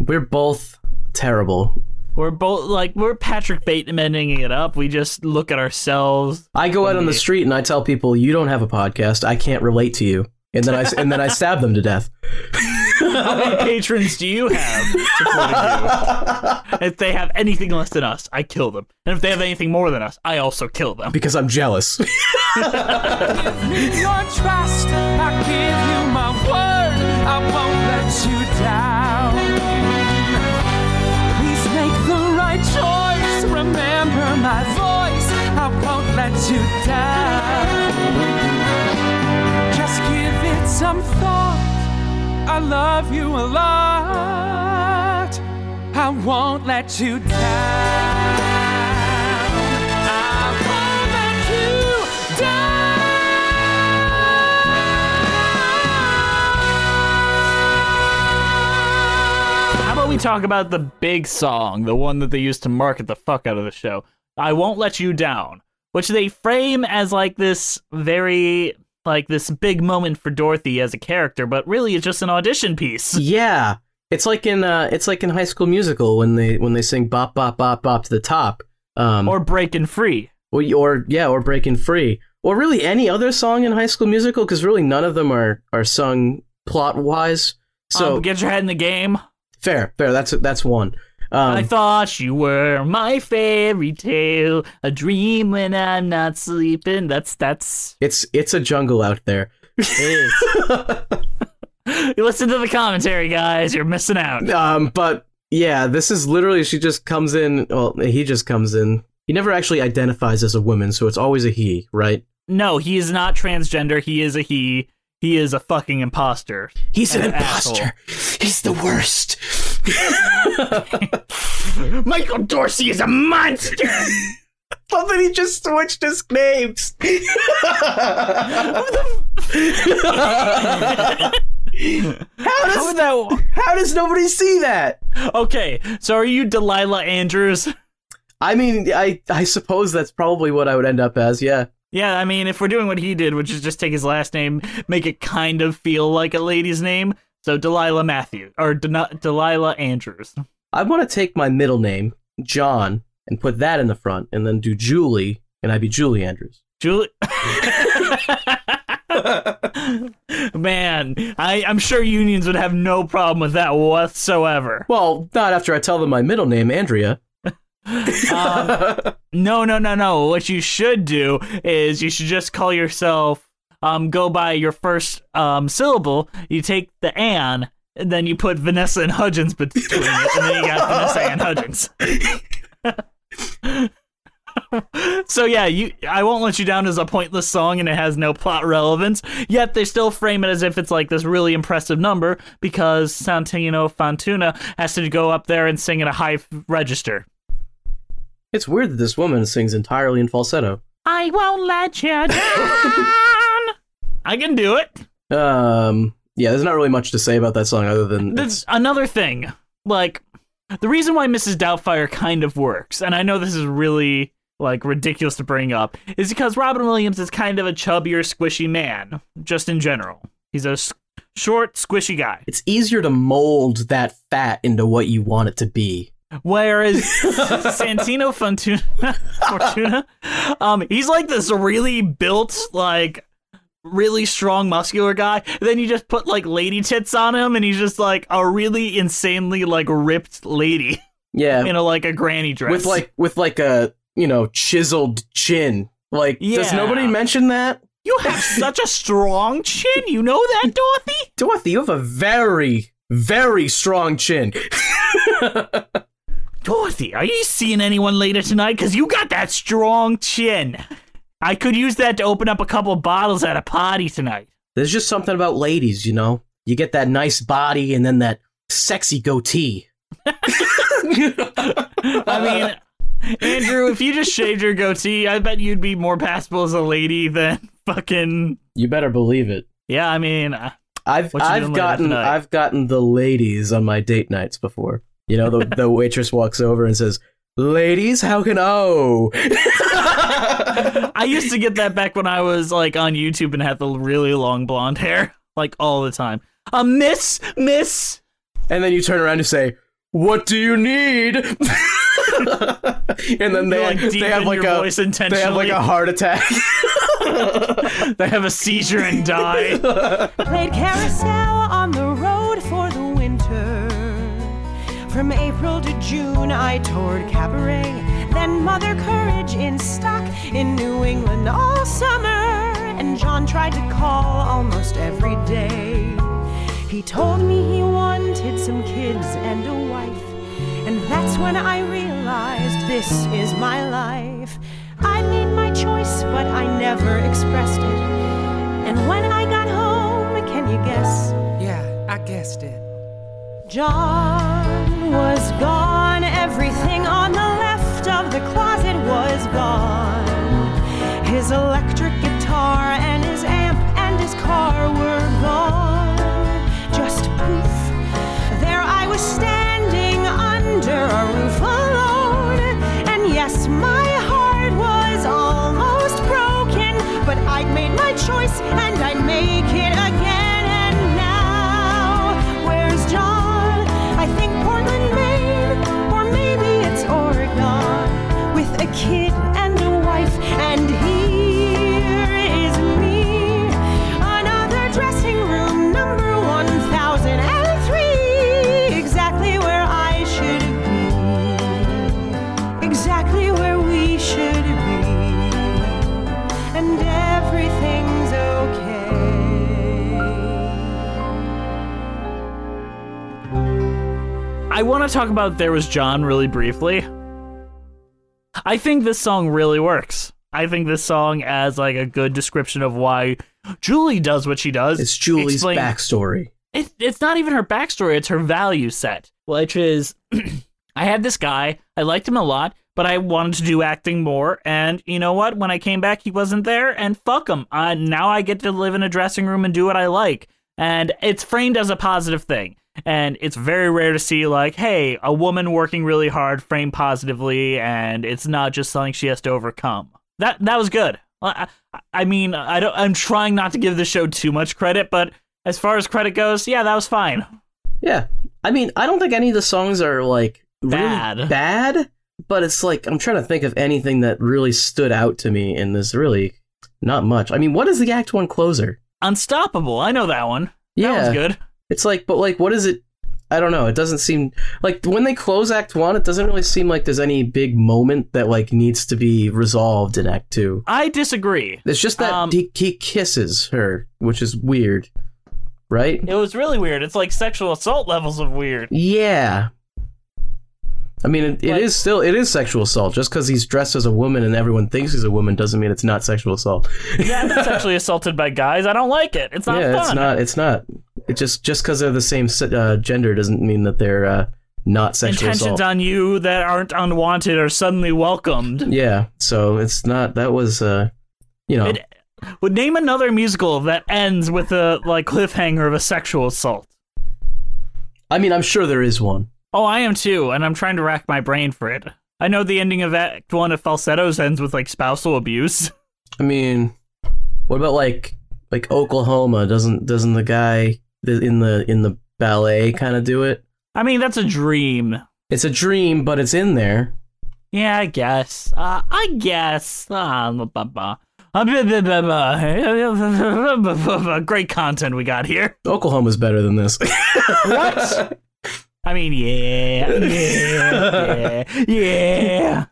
We're both terrible. We're both like we're Patrick Batemaning it up. We just look at ourselves. I go out on the street and I tell people, "You don't have a podcast. I can't relate to you." And then I and then I stab them to death. How many patrons do you have supporting you? If they have anything less than us, I kill them. And if they have anything more than us, I also kill them. Because I'm jealous. You down. Just give it some thought. I love you a lot. I won't let you about we talk about the big song, the one that they used to market the fuck out of the show? I Won't Let You Down, which they frame as like this very like this big moment for Dorothy as a character, but really it's just an audition piece. yeah, it's like in uh, it's like in High School Musical when they when they sing "bop bop bop bop" to the top, um, Or Breaking Free. or, or yeah, or "Breaking Free," or really any other song in High School Musical because really none of them are are sung plot wise. So um, get your head in the game. fair, fair. That's that's one. Um, I thought you were my fairy tale, a dream when I'm not sleeping. That's that's it's it's a jungle out there. it is. you listen to the commentary, guys. You're missing out. Um, but yeah, this is literally she just comes in. Well, he just comes in. He never actually identifies as a woman, so it's always a he, right? No, he is not transgender. He is a he. He is a fucking imposter. He's an And imposter. He's the worst. Michael Dorsey is a monster. But then he just switched his names. how does How that? how does nobody see that? Okay, so are you Delilah Andrews? I mean, I I suppose that's probably what I would end up as. Yeah. Yeah, I mean, if we're doing what he did, which is just take his last name, make it kind of feel like a lady's name, so Delilah Matthews or Del- Delilah Andrews. I want to take my middle name, John, and put that in the front, and then do Julie, and I'd be Julie Andrews. Julie. Man, I, I'm sure unions would have no problem with that whatsoever. Well, not after I tell them my middle name, Andrea. Um, no, no, no, no. What you should do is you should just call yourself, um, go by your first um, syllable. You take the Ann, and then you put Vanessa and Hudgens between it, and then you got Vanessa and Hudgens. so yeah, you I won't let you down as a pointless song and it has no plot relevance. Yet they still frame it as if it's like this really impressive number because Santino Fontana has to go up there and sing in a high f- register. It's weird that this woman sings entirely in falsetto. I won't let you down. I can do it. Um, yeah, there's not really much to say about that song other than That's another thing. Like the reason why Mrs. Doubtfire kind of works, and I know this is really like ridiculous to bring up, is because Robin Williams is kind of a chubbier, squishy man, just in general. He's a s- short, squishy guy. it's easier to mold that fat into what you want it to be. Whereas Santino Fortuna, Fortuna, um, he's like this really built, like really strong, muscular guy. Then you just put like lady tits on him, and he's just like a really insanely like ripped lady Yeah, in a like a granny dress with like with like a you know chiseled chin. Like, does nobody mention that? You have such a strong chin. You know that, Dorothy? Dorothy, you have a very very strong chin. Dorothy, are you seeing anyone later tonight? Because you got that strong chin. I could use that to open up a couple bottles at a party tonight. There's just something about ladies, you know. You get that nice body and then that sexy goatee. I mean, Andrew, if you just shaved your goatee, I bet you'd be more passable as a lady than fucking. You better believe it. Yeah, I mean, uh, I've I've gotten? I've gotten the ladies on my date nights before. You know, the the waitress walks over and says, "Ladies, how can oh?" I used to get that back when I was like on YouTube and had the really long blonde hair, like all the time. A miss, miss. and then you turn around and say, "What do you need?" and then they like, they have like a voice they have like a heart attack. They have a seizure and die. Played carousel on the road for the winter. From April to June, I toured cabaret. Then Mother Courage in stock in New England all summer. And John tried to call almost every day. He told me he wanted some kids and a wife. And that's when I realized this is my life. I made my choice, but I never expressed it. And when I got home, can you guess? Yeah, I guessed it. John was gone. Everything on the left of the closet was gone. His electric guitar and his amp and his car were gone. Just poof. There I was standing under a roof alone. And yes, my heart was almost broken. But I'd made my choice I want to talk about There Was John really briefly. I think this song really works. I think this song as like a good description of why Julie does what she does. it's Julie's Explain- backstory. it, it's not even her backstory, it's her value set, which is I had this guy, I liked him a lot, but I wanted to do acting more. And you know what? When I came back, he wasn't there, and fuck him. Uh, now I get to live in a dressing room and do what I like. And it's framed as a positive thing. And it's very rare to see, like, hey, a woman working really hard framed positively, and it's not just something she has to overcome. That that was good. I, I- mean, I don't. I'm trying not to give the show too much credit, but as far as credit goes, yeah, that was fine. Yeah. I mean, I don't think any of the songs are like really Bad. bad, but it's like I'm trying to think of anything that really stood out to me in this. really not much. I mean, what is the Act 1 closer? Unstoppable. I know that one. Yeah. That was good. It's like but like what is it I don't know. It doesn't seem like when they close Act 1, it doesn't really seem like there's any big moment that like needs to be resolved in Act 2. I disagree. It's just that Um, he, he kisses her, which is weird. Right? It was really weird. It's like sexual assault levels of weird. Yeah. I mean, it, it is still it is sexual assault. Just because he's dressed as a woman and everyone thinks he's a woman doesn't mean it's not sexual assault. Yeah, I'm sexually assaulted by guys. I don't like it. It's not yeah, fun. it's not. It's not. It just just because they're the same uh, gender doesn't mean that they're uh, not sexual Intentions assault. on you that aren't unwanted are suddenly welcomed. yeah, so it's not. That was uh, you know, It, would name another musical that ends with a like cliffhanger of a sexual assault. I mean, I'm sure there is one. Oh, I am too, and I'm trying to rack my brain for it. I know the ending of Act One of Falsettos ends with like spousal abuse. I mean, what about like like Oklahoma? Doesn't doesn't the guy in the in the ballet kind of do it? I mean, that's a dream. It's a dream, but it's in there. Yeah, I guess. Uh, I guess. Great content we got here. Oklahoma's better than this. What? I mean, yeah, yeah, yeah, yeah.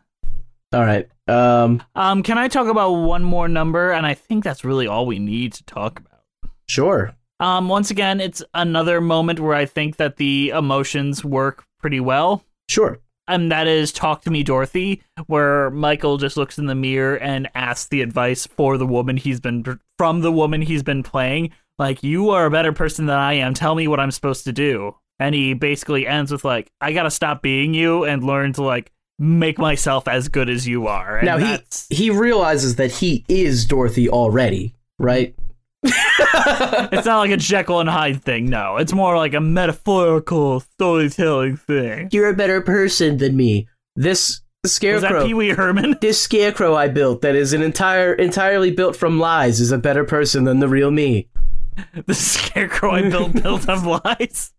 All right. Um, Um, can I talk about one more number? And I think that's really all we need to talk about. sure. Um, once again, it's another moment where I think that the emotions work pretty well. Sure. And that is Talk to Me, Dorothy, where Michael just looks in the mirror and asks the advice for the woman he's been from the woman he's been playing. Like, you are a better person than I am. Tell me what I'm supposed to do. And he basically ends with like, I gotta stop being you and learn to like make myself as good as you are. And now he that's- he realizes that he is Dorothy already, right? it's not like a Jekyll and Hyde thing. No, it's more like a metaphorical storytelling thing. You're a better person than me. This scarecrow. that Pee Wee Herman? this scarecrow I built that is an entire entirely built from lies is a better person than the real me. the scarecrow I built built of lies.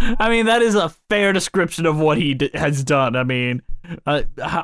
I mean, that is a fair description of what he d- has done. I mean, uh,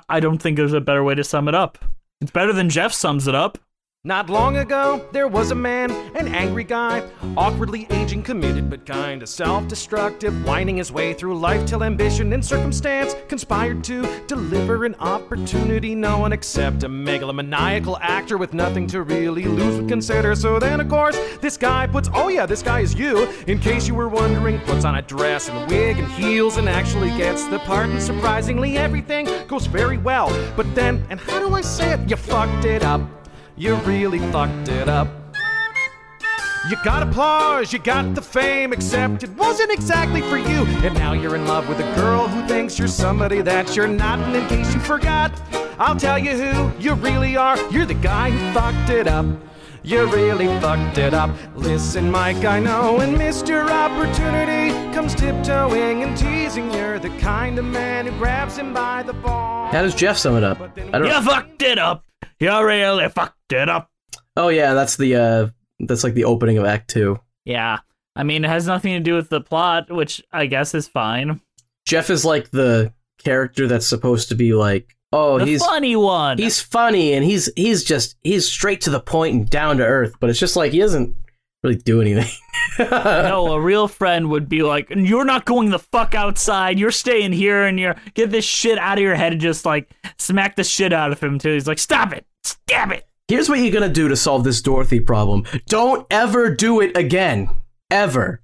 I don't think there's a better way to sum it up. It's better than Jeff sums it up. Not long ago, there was a man, an angry guy, awkwardly aging, committed but kinda self destructive, winding his way through life till ambition and circumstance conspired to deliver an opportunity no one except a megalomaniacal actor with nothing to really lose would consider. So then, of course, this guy puts, oh yeah, this guy is you, in case you were wondering, puts on a dress and wig and heels and actually gets the part, and surprisingly, everything goes very well. But then, and how do I say it? You fucked it up. You really fucked it up. You got applause, you got the fame, except it wasn't exactly for you. And now you're in love with a girl who thinks you're somebody that you're not. And in case you forgot, I'll tell you who you really are. You're the guy who fucked it up. You really fucked it up. Listen, Mike, I know, and missed your opportunity. Comes tiptoeing and teasing. You're the kind of man who grabs him by the ball. How does Jeff sum it up? I don't You fucked it up. You really fucked it up. Oh yeah, that's the uh that's like the opening of Act 2. Yeah. I mean, it has nothing to do with the plot, which I guess is fine. Jeff is like the character that's supposed to be like, oh, the he's funny one. he's funny and he's he's just he's straight to the point and down to earth, but it's just like he doesn't really do anything. no, a real friend would be like, "You're not going the fuck outside. You're staying here, and you're get this shit out of your head." And just like smack the shit out of him too. He's like, "Stop it! Stab it!" Here's what you're gonna do to solve this Dorothy problem. Don't ever do it again. Ever.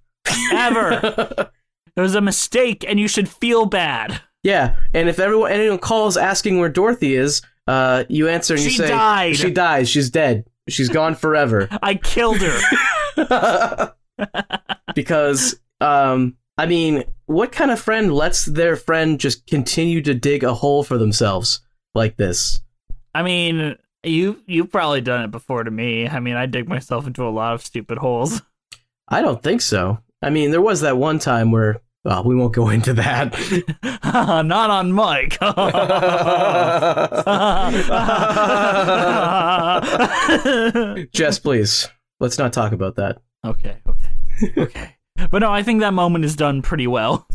Ever. it was a mistake, and you should feel bad. Yeah, and if everyone anyone calls asking where Dorothy is, uh, you answer and you She say died. she dies. She's dead. She's gone forever. I killed her. because um I mean, what kind of friend lets their friend just continue to dig a hole for themselves like this? I mean, you you've probably done it before to me. I mean, I dig myself into a lot of stupid holes. I don't think so. I mean, there was that one time where Uh, we won't go into that. Not on Mike. Jess, please. Let's not talk about that. okay, okay, okay. But no, I think that moment is done pretty well.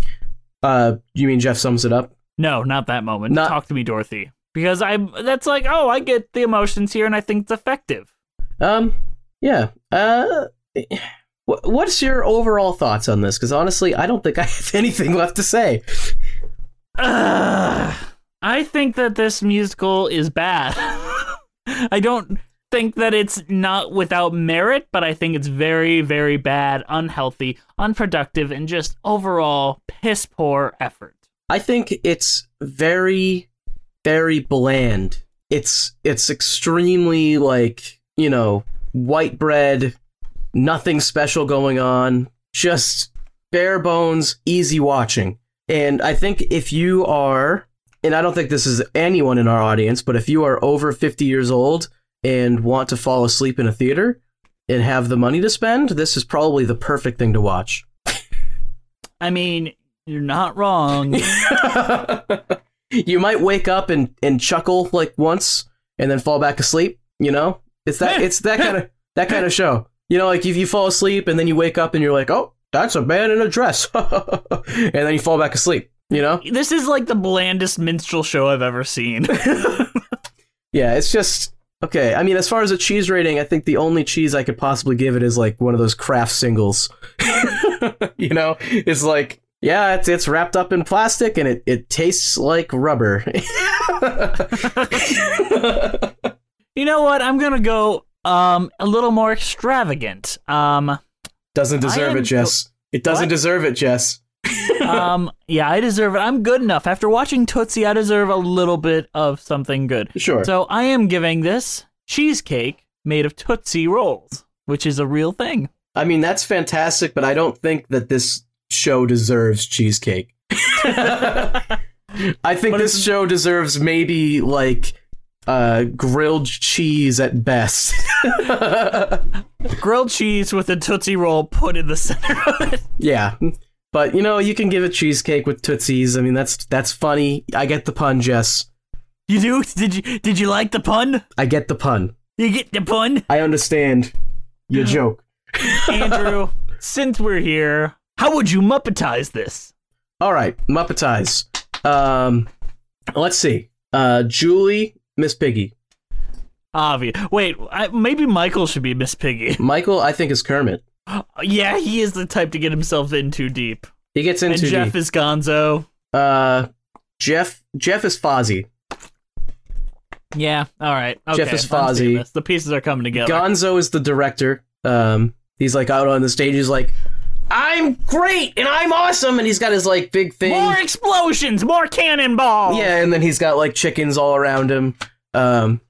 Uh, you mean Jeff sums it up? No, not that moment. Not- Talk to me, Dorothy. Because I that's like, oh, I get the emotions here and I think it's effective. Um, yeah. Uh, what's your overall thoughts on this? Because honestly, I don't think I have anything left to say. Ugh. I think that this musical is bad. I don't think that it's not without merit, but I think it's very, very bad, unhealthy, unproductive, and just overall piss poor effort. I think it's very, very bland. It's it's extremely like you know white bread, nothing special going on, just bare bones, easy watching. And I think if you are, and I don't think this is anyone in our audience, but if you are over fifty years old and want to fall asleep in a theater and have the money to spend, this is probably the perfect thing to watch. I mean, you're not wrong. you might wake up and, and chuckle like once and then fall back asleep you know it's that it's that kind of that kind of show you know like if you fall asleep and then you wake up and you're like oh that's a man in a dress. And then you fall back asleep you know? This is like the blandest minstrel show I've ever seen. yeah it's just okay i mean as far as a cheese rating i think the only cheese i could possibly give it is like one of those Kraft singles. You know? It's like yeah it's, it's wrapped up in plastic and it, it tastes like rubber. You know what? I'm gonna go um a little more extravagant. Um doesn't deserve am it jess it doesn't What? deserve it jess um yeah, I deserve it. I'm good enough. After watching Tootsie, I deserve a little bit of something good. Sure. So I am giving this cheesecake made of Tootsie rolls, which is a real thing. I mean, that's fantastic, but I don't think that this show deserves cheesecake. I think this show deserves maybe like uh, grilled cheese at best. Grilled cheese with a Tootsie roll put in the center of it. yeah. But you know, you can give it cheesecake with tootsies. I mean, that's that's funny. I get the pun, Jess. You do? Did you did you like the pun? I get the pun. You get the pun? I understand your joke. Andrew, since we're here, how would you Muppetize this? All right, Muppetize. Um, let's see. Uh, Julie, Miss Piggy. Obvious. Wait, I, maybe Michael should be Miss Piggy. Michael, I think is Kermit. Yeah, he is the type to get himself in too deep. He gets in and too Jeff deep. is Gonzo. Uh, Jeff. Jeff is Fozzie. Yeah, all right. Okay, Jeff is I'm seeing Fozzie. this. The pieces are coming together. Gonzo is the director. Um, he's like out on the stage. He's like, "I'm great and I'm awesome," and he's got his like big thing. More explosions, more cannonballs. Yeah, and then he's got like chickens all around him. Um,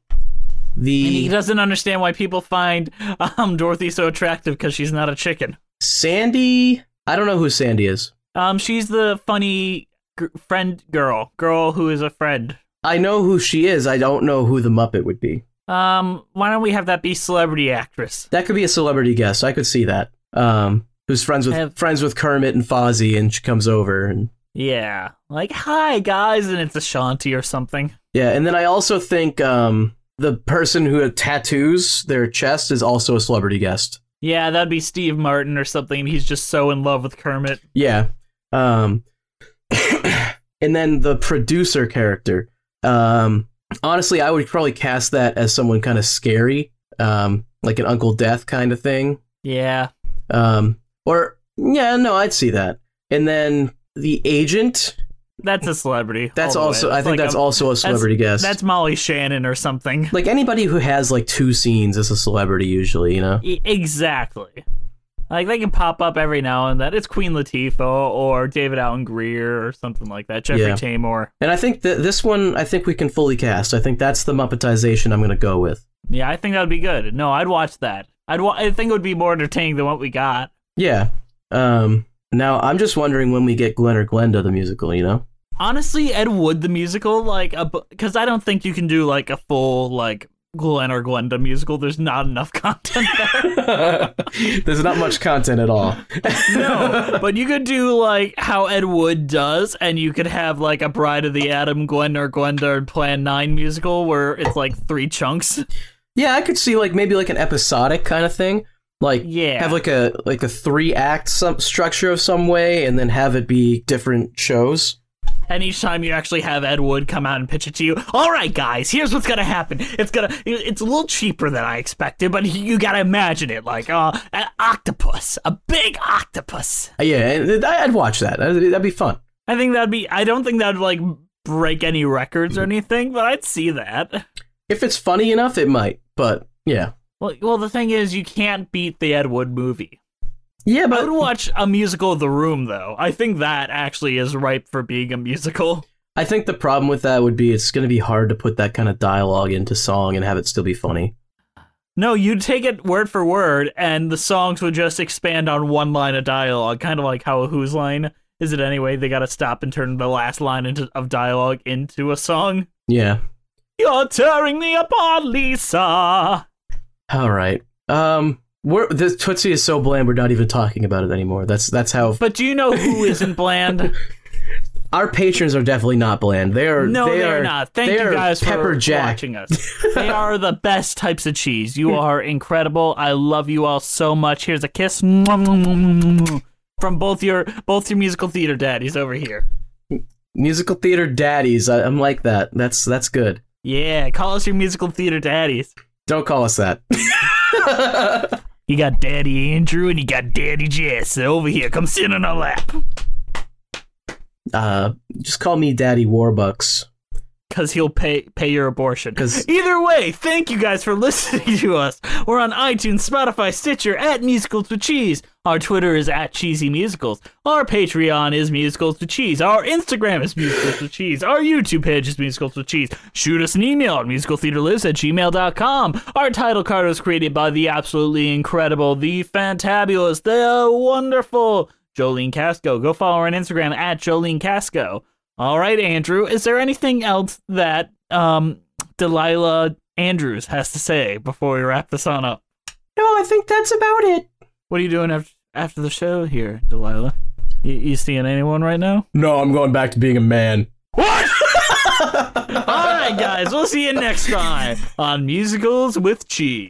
the And he doesn't understand why people find um Dorothy so attractive because she's not a chicken. Sandy. I don't know who Sandy is. Um, she's the funny g- friend girl, girl who is a friend. I know who she is. I don't know who the Muppet would be. Um, why don't we have that be celebrity actress? That could be a celebrity guest. I could see that. Um, who's friends with Have- friends with Kermit and Fozzie, and she comes over and Yeah, like hi guys, and it's Ashanti or something. yeah. And then I also think um, the person who tattoos their chest is also a celebrity guest. Yeah, that'd be Steve Martin or something. He's just so in love with Kermit. Yeah. Um, and then the producer character. Um, honestly, I would probably cast that as someone kind of scary, um, like an Uncle Death kind of thing. Yeah, Um, or yeah, no, I'd see that. And then the agent. that's a celebrity. That's all the way. also. I think like that's a- also a celebrity that's, guest. That's Molly Shannon or something. like anybody who has like two scenes is a celebrity usually. You know. Exactly. Like they can pop up every now and then. It's Queen Latifah or David Alan Grier or something like that. Jeffrey Yeah. Tambor. And I think that this one, I think we can fully cast. I think that's the Muppetization I'm going to go with. Yeah, I think that would be good. No, I'd watch that. I'd. Wa- I think it would be more entertaining than what we got. Yeah. Um. Now I'm just wondering when we get Glen or Glenda the musical. You know. Honestly, Ed Wood the musical, like, because I don't think you can do like a full like Glen or Glenda musical. There's not enough content there. There's not much content at all. no, but you could do like how Ed Wood does, and you could have like a Bride of the Atom, Gwen or Glenda, and Plan Nine musical where it's like three chunks. Yeah, I could see like maybe like an episodic kind of thing. Like Yeah. have like a like a three act some structure of some way, and then have it be different shows. And each time you actually have Ed Wood come out and pitch it to you. All right, guys, here's what's gonna happen. It's gonna. It's a little cheaper than I expected, but you gotta imagine it like uh, an octopus, a big octopus. Uh, Yeah, I- I'd watch that. That'd that'd be fun. I think that'd be. I don't think that'd like break any records or anything, but I'd see that. If it's funny enough, it might. But yeah, Well, well, the thing is, you can't beat the Ed Wood movie. yeah, but I would watch a musical of The Room, though. I think that actually is ripe for being a musical. I think the problem with that would be it's going to be hard to put that kind of dialogue into song and have it still be funny. No, you'd take it word for word, and the songs would just expand on one line of dialogue, kind of like how a Who's line is it anyway? They got to stop and turn the last line into, of dialogue into a song. Yeah. You're tearing me apart, Lisa. All right. Um, we're, this Tootsie is so bland. We're not even talking about it anymore. That's that's how But do you know who isn't bland? our patrons are definitely not bland. They are. No, they they're are, not. Thank you guys Pepper for Jack. watching us. they are the best types of cheese. You are incredible. I love you all so much. Here's a kiss from both your both your musical theater daddies over here. Musical theater daddies. I, I'm like that. That's that's good. Yeah, call us your musical theater daddies. Don't call us that. You got Daddy Andrew and you got Daddy Jess over here. Come sit on our lap. uh, just call me Daddy Warbucks. Because he'll pay pay your abortion. 'Cause- Either way, thank you guys for listening to us. We're on iTunes, Spotify, Stitcher, at Musicals with Cheese. Our Twitter is at Cheesy Musicals. Our Patreon is Musicals with Cheese. Our Instagram is Musicals with Cheese. Our YouTube page is Musicals with Cheese. Shoot us an email at musicaltheaterlives at gmail.com. Our title card was created by the absolutely incredible, the fantabulous, the wonderful Jolene Casco. Go follow her on Instagram at Jolene Casco. All right, Andrew. Is there anything else that um, Delilah Andrews has to say before we wrap this on up? No, I think that's about it. What are you doing after after the show here, Delilah? You, you seeing anyone right now? No, I'm going back to being a man. What? All right, guys. We'll see you next time on Musicals with Cheese.